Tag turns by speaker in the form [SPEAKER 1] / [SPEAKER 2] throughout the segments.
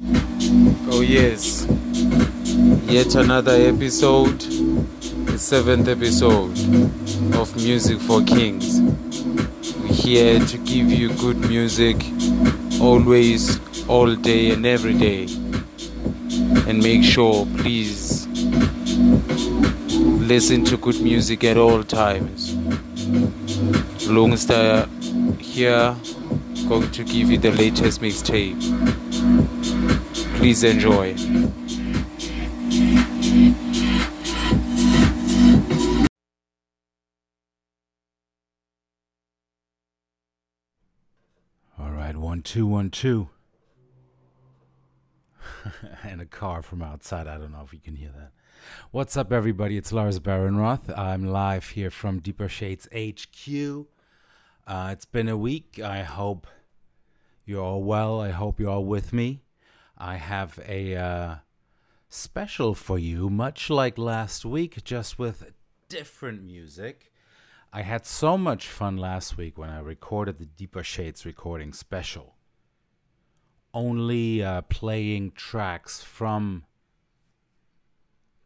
[SPEAKER 1] Oh, yes. Yet another episode, the seventh episode of Music for Kings. We're here to give you good music always, all day, and every day. And make sure, please, listen to good music at all times. Longstar here, going to give you the latest mixtape. Please enjoy.
[SPEAKER 2] All right, one, two, one, two. and a car from outside. I don't know if you can hear that. What's up, everybody? It's Lars Behrenroth. I'm live here from Deeper Shades HQ. Uh, it's been a week. I hope you're all well. I hope you're all with me. I have a uh, special for you, much like last week, just with different music. I had so much fun last week when I recorded the Deeper Shades recording special. Only uh, playing tracks from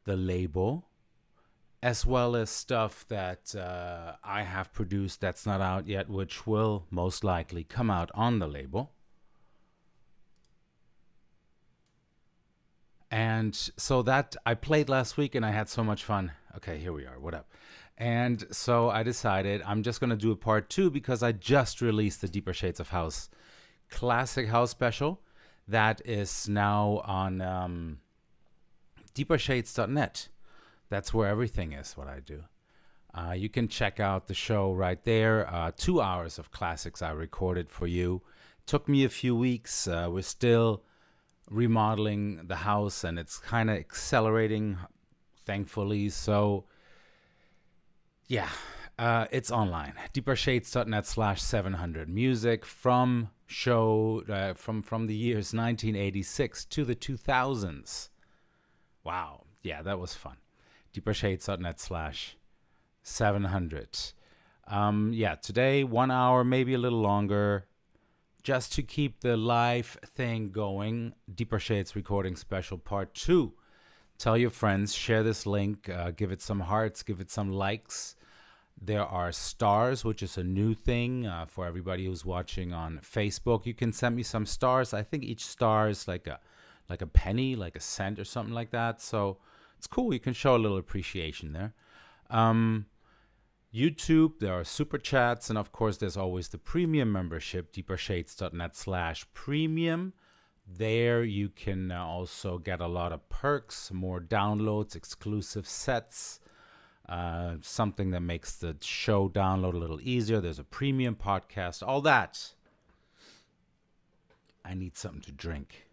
[SPEAKER 2] the label, as well as stuff that uh, I have produced that's not out yet, which will most likely come out on the label. And so that I played last week and I had so much fun. Okay, here we are. What up? And so I decided I'm just going to do a part two because I just released the Deeper Shades of House Classic House Special that is now on um, deepershades.net. That's where everything is, what I do. Uh, you can check out the show right there. Uh, two hours of classics I recorded for you. Took me a few weeks. Uh, we're still remodeling the house and it's kind of accelerating, thankfully. So, yeah, uh, it's online. Deepershades.net slash 700. Music from show uh, from from the years 1986 to the 2000s. Wow, yeah, that was fun. Deepershades.net slash 700. Um, yeah, today one hour, maybe a little longer, just to keep the live thing going. Deeper Shades recording special part two. Tell your friends, share this link, uh, give it some hearts, give it some likes. There are stars, which is a new thing uh, for everybody who's watching on Facebook. You can send me some stars. I think each star is like a like a penny, like a cent or something like that. So it's cool. You can show a little appreciation there. Um, YouTube, there are super chats, and of course, there's always the premium membership, deepershades.net slash premium. There you can uh, also get a lot of perks, more downloads, exclusive sets, uh, something that makes the show download a little easier. There's a premium podcast, all that. I need something to drink.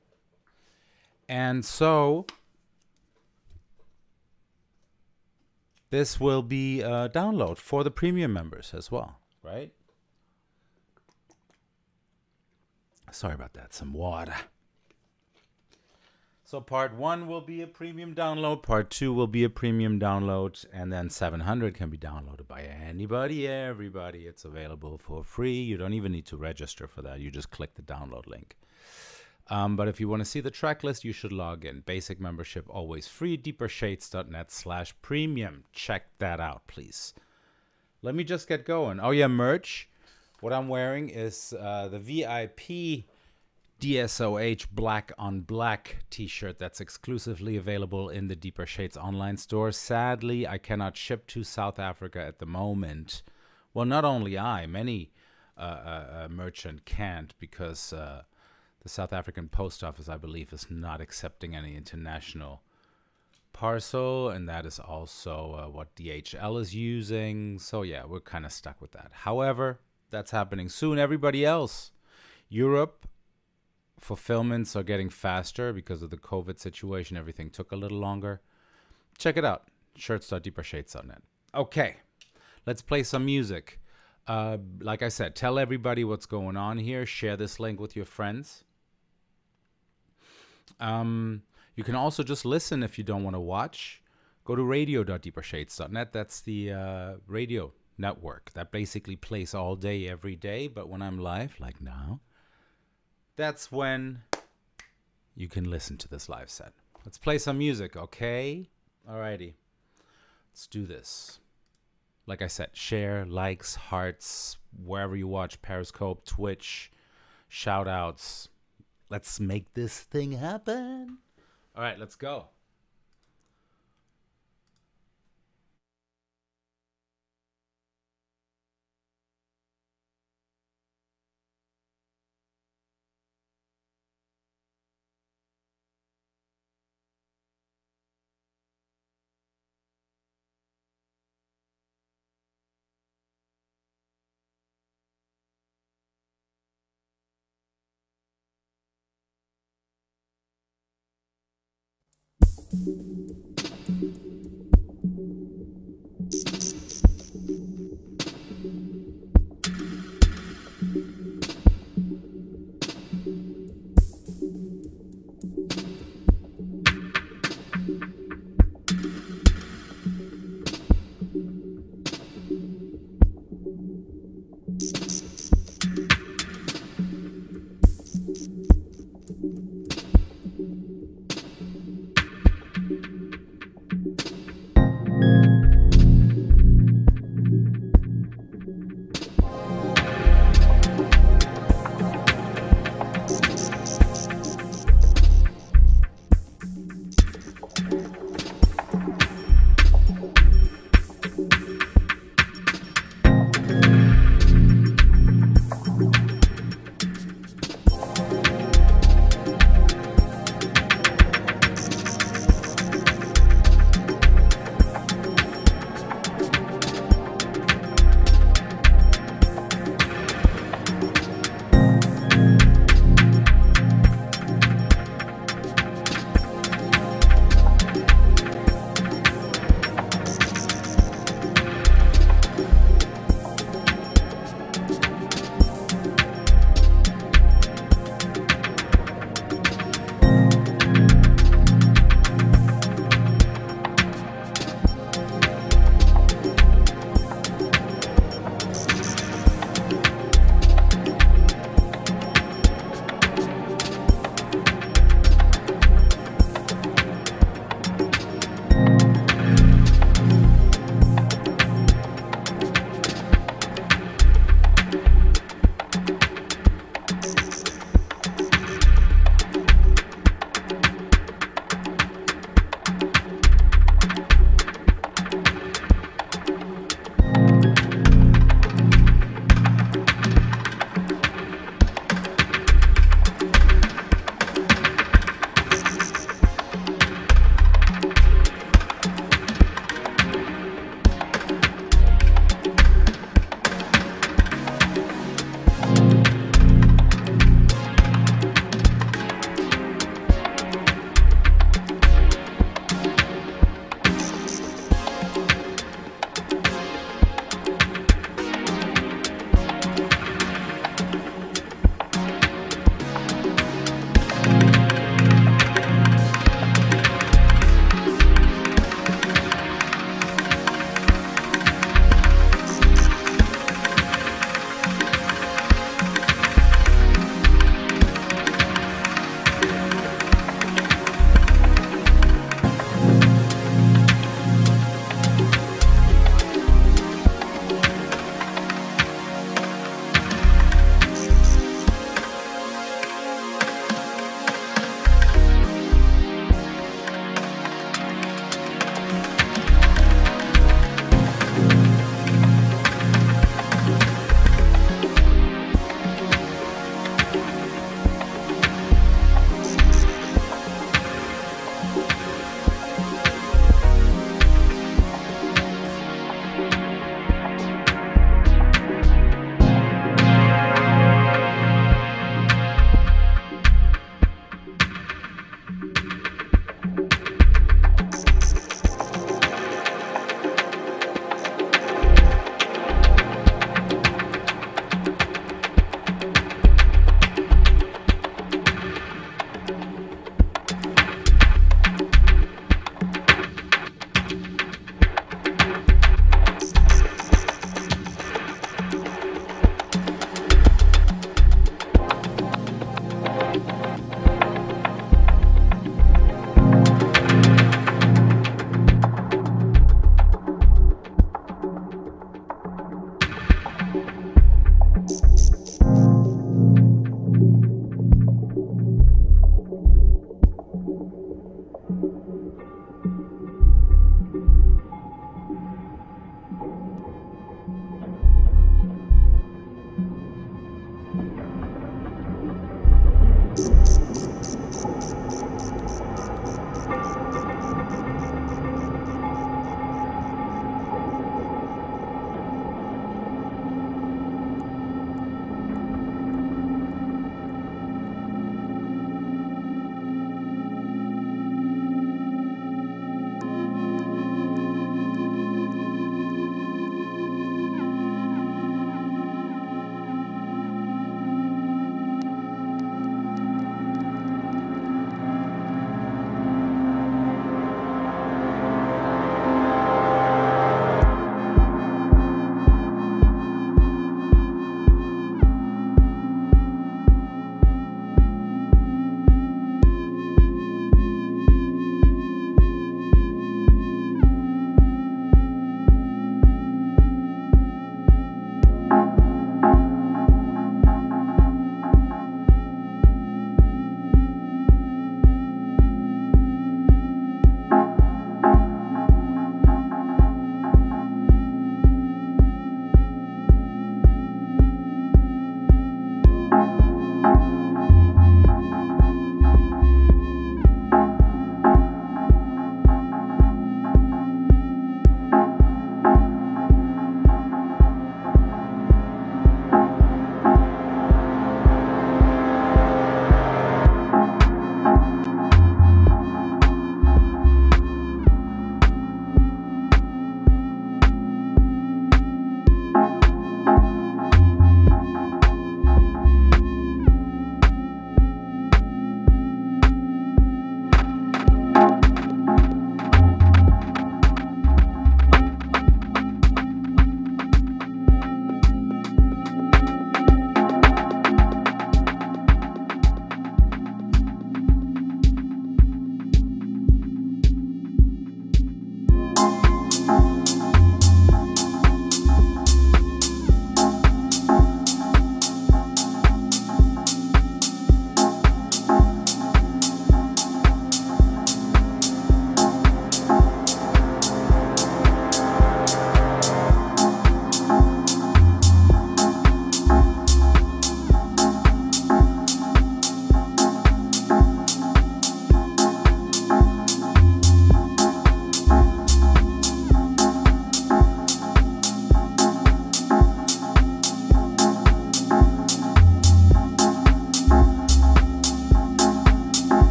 [SPEAKER 2] And so this will be a download for the premium members as well, right? Sorry about that. Some water. So part one will be a premium download, part two will be a premium download, and then 700 can be downloaded by anybody, everybody. It's available for free. You don't even need to register for that. You just click the download link. Um, but if you want to see the track list, you should log in. Basic membership, always free. Deepershades.net slash premium. Check that out, please. Let me just get going. Oh, yeah, merch. What I'm wearing is uh, the VIP DSOH Black on Black t shirt that's exclusively available in the Deeper Shades online store. Sadly, I cannot ship to South Africa at the moment. Well, not only I, many uh, uh, uh merchant can't because uh, the South African post office, I believe, is not accepting any international parcel, and that is also uh, what DHL is using. So, yeah, we're kind of stuck with that. However, that's happening soon. Everybody else, Europe, fulfillments are getting faster because of the COVID situation. Everything took a little longer. Check it out shirts.deepershades.net. Okay, let's play some music. Uh, like I said, tell everybody what's going on here. Share this link with your friends. Um, you can also just listen if you don't want to watch. Go to radio.deepershades.net. That's the uh, radio network that basically plays all day, every day. But when I'm live, like now, that's when you can listen to this live set. Let's play some music, okay? Alrighty. Let's do this. Like I said, share, likes, hearts, wherever you watch Periscope, Twitch, shout outs. Let's make this thing happen. All right, let's go.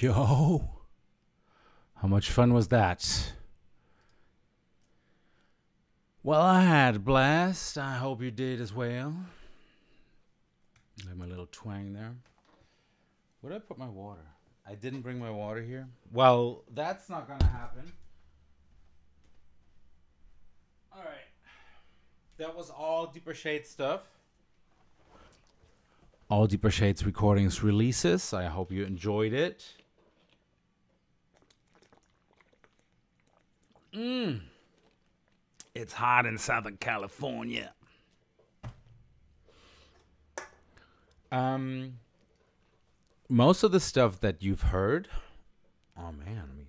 [SPEAKER 2] Yo, how much fun was that? Well, I had a blast. I hope you did as well. I Have my little twang there. Where did I put my water? I didn't bring my water here. Well, that's not gonna happen. All right. That was all Deeper Shades stuff. All Deeper Shades recordings releases. I hope you enjoyed it. Mmm. It's hot in Southern California. Um, most of the stuff that you've heard. Oh man, me.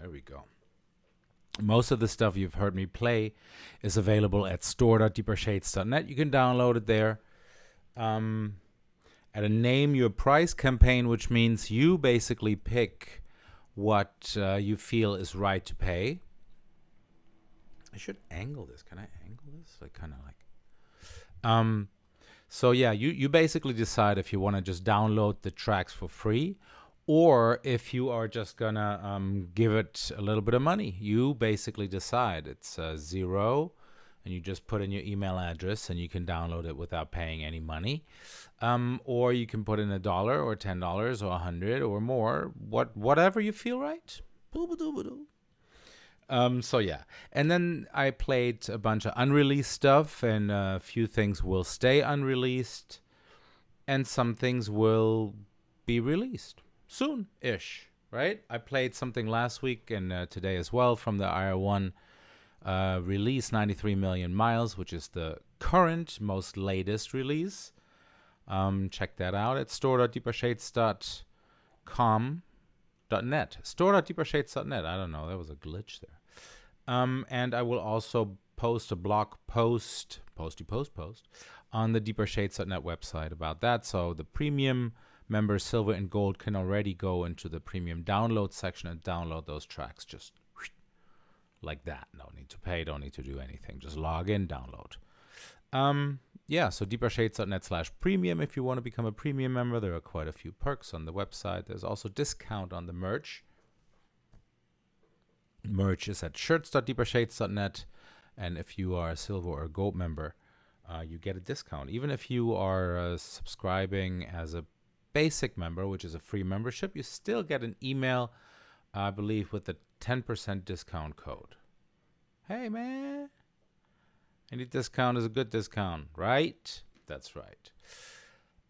[SPEAKER 2] There we go. Most of the stuff you've heard me play is available at store.deepershades.net. You can download it there. Um, at a name your price campaign, which means you basically pick what uh, you feel is right to pay. I should angle this. Can I angle this? Like kind of like. Um, so yeah, you you basically decide if you want to just download the tracks for free, or if you are just gonna um, give it a little bit of money. You basically decide. It's uh, zero, and you just put in your email address, and you can download it without paying any money. Um, or you can put in a dollar, or ten dollars, or a hundred, or more. What whatever you feel right. Um, so yeah, and then I played a bunch of unreleased stuff, and a few things will stay unreleased, and some things will be released soon-ish. Right? I played something last week and uh, today as well from the IR1 uh, release, 93 million miles, which is the current, most latest release. Um, check that out at store.deepershades.com .net. Store.deepershades.net. I don't know. That was a glitch there. Um, and I will also post a blog post, posty post post, on the deepershades.net website about that. So the premium members, silver and gold, can already go into the premium download section and download those tracks just like that. No need to pay, don't need to do anything. Just log in, download. Um, yeah, so deepershades.net slash premium. If you want to become a premium member, there are quite a few perks on the website. There's also discount on the merch. Merch is at shirts.deepershades.net. And if you are a silver or gold member, uh, you get a discount. Even if you are uh, subscribing as a basic member, which is a free membership, you still get an email, I believe, with a 10% discount code. Hey, man. Any discount is a good discount, right? That's right.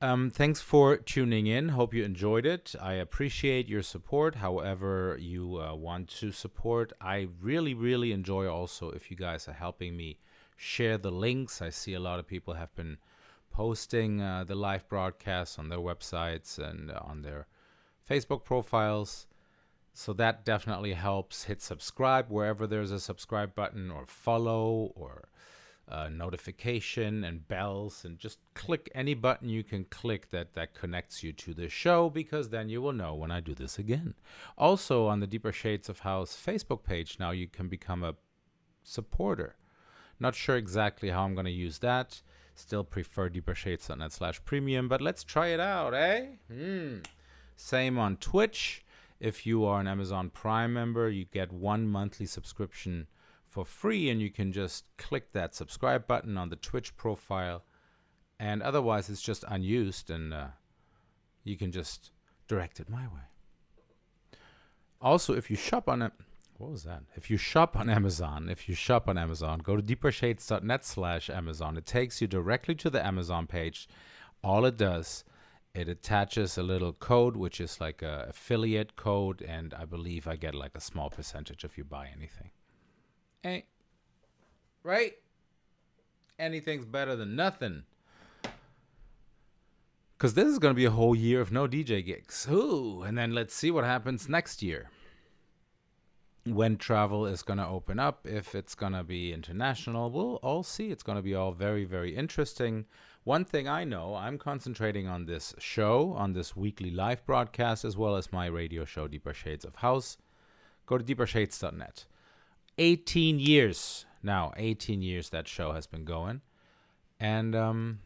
[SPEAKER 2] Um, thanks for tuning in. Hope you enjoyed it. I appreciate your support, however, you uh, want to support. I really, really enjoy also if you guys are helping me share the links. I see a lot of people have been posting uh, the live broadcasts on their websites and uh, on their Facebook profiles. So that definitely helps. Hit subscribe wherever there's a subscribe button, or follow, or uh, notification and bells and just click any button you can click that that connects you to the show because then you will know when I do this again. Also on the Deeper Shades of House Facebook page now you can become a supporter. Not sure exactly how I'm going to use that. Still prefer deepershades.net slash premium, but let's try it out, eh? Hmm. Same on Twitch. If you are an Amazon Prime member, you get one monthly subscription for free and you can just click that subscribe button on the Twitch profile and otherwise it's just unused and uh, you can just direct it my way. Also, if you shop on it, what was that? If you shop on Amazon, if you shop on Amazon, go to deepershades.net slash Amazon. It takes you directly to the Amazon page. All it does, it attaches a little code, which is like a affiliate code, and I believe I get like a small percentage if you buy anything. Ain't right? Anything's better than nothing. Cause this is gonna be a whole year of no DJ gigs. Ooh, and then let's see what happens next year. When travel is gonna open up, if it's gonna be international, we'll all see. It's gonna be all very, very interesting. One thing I know, I'm concentrating on this show, on this weekly live broadcast, as well as my radio show, Deeper Shades of House. Go to deepershades.net. 18 years now 18 years that show has been going and um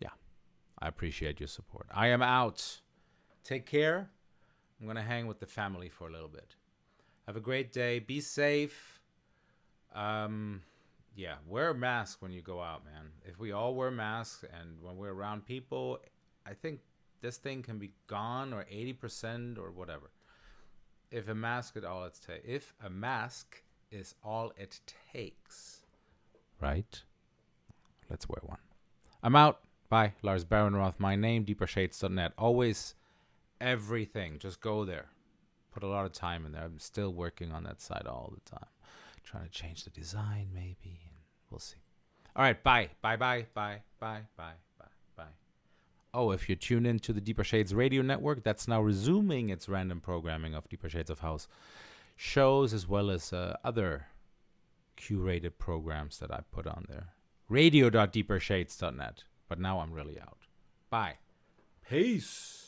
[SPEAKER 2] yeah I appreciate your support. I am out. Take care. I'm going to hang with the family for a little bit. Have a great day. Be safe. Um, yeah, wear a mask when you go out, man. If we all wear masks and when we're around people, I think this thing can be gone or 80% or whatever. If a mask is all it takes, if a mask is all it takes, right? Let's wear one. I'm out. Bye. Lars Behrenroth, my name, deepershades.net. Always everything. Just go there. Put a lot of time in there. I'm still working on that site all the time. Trying to change the design, maybe. And we'll see. All right. Bye. Bye. Bye. Bye. Bye. Bye. Bye. Bye. Oh, if you tune in to the Deeper Shades Radio Network, that's now resuming its random programming of Deeper Shades of House shows as well as uh, other curated programs that I put on there. Radio.deepershades.net. But now I'm really out. Bye. Peace.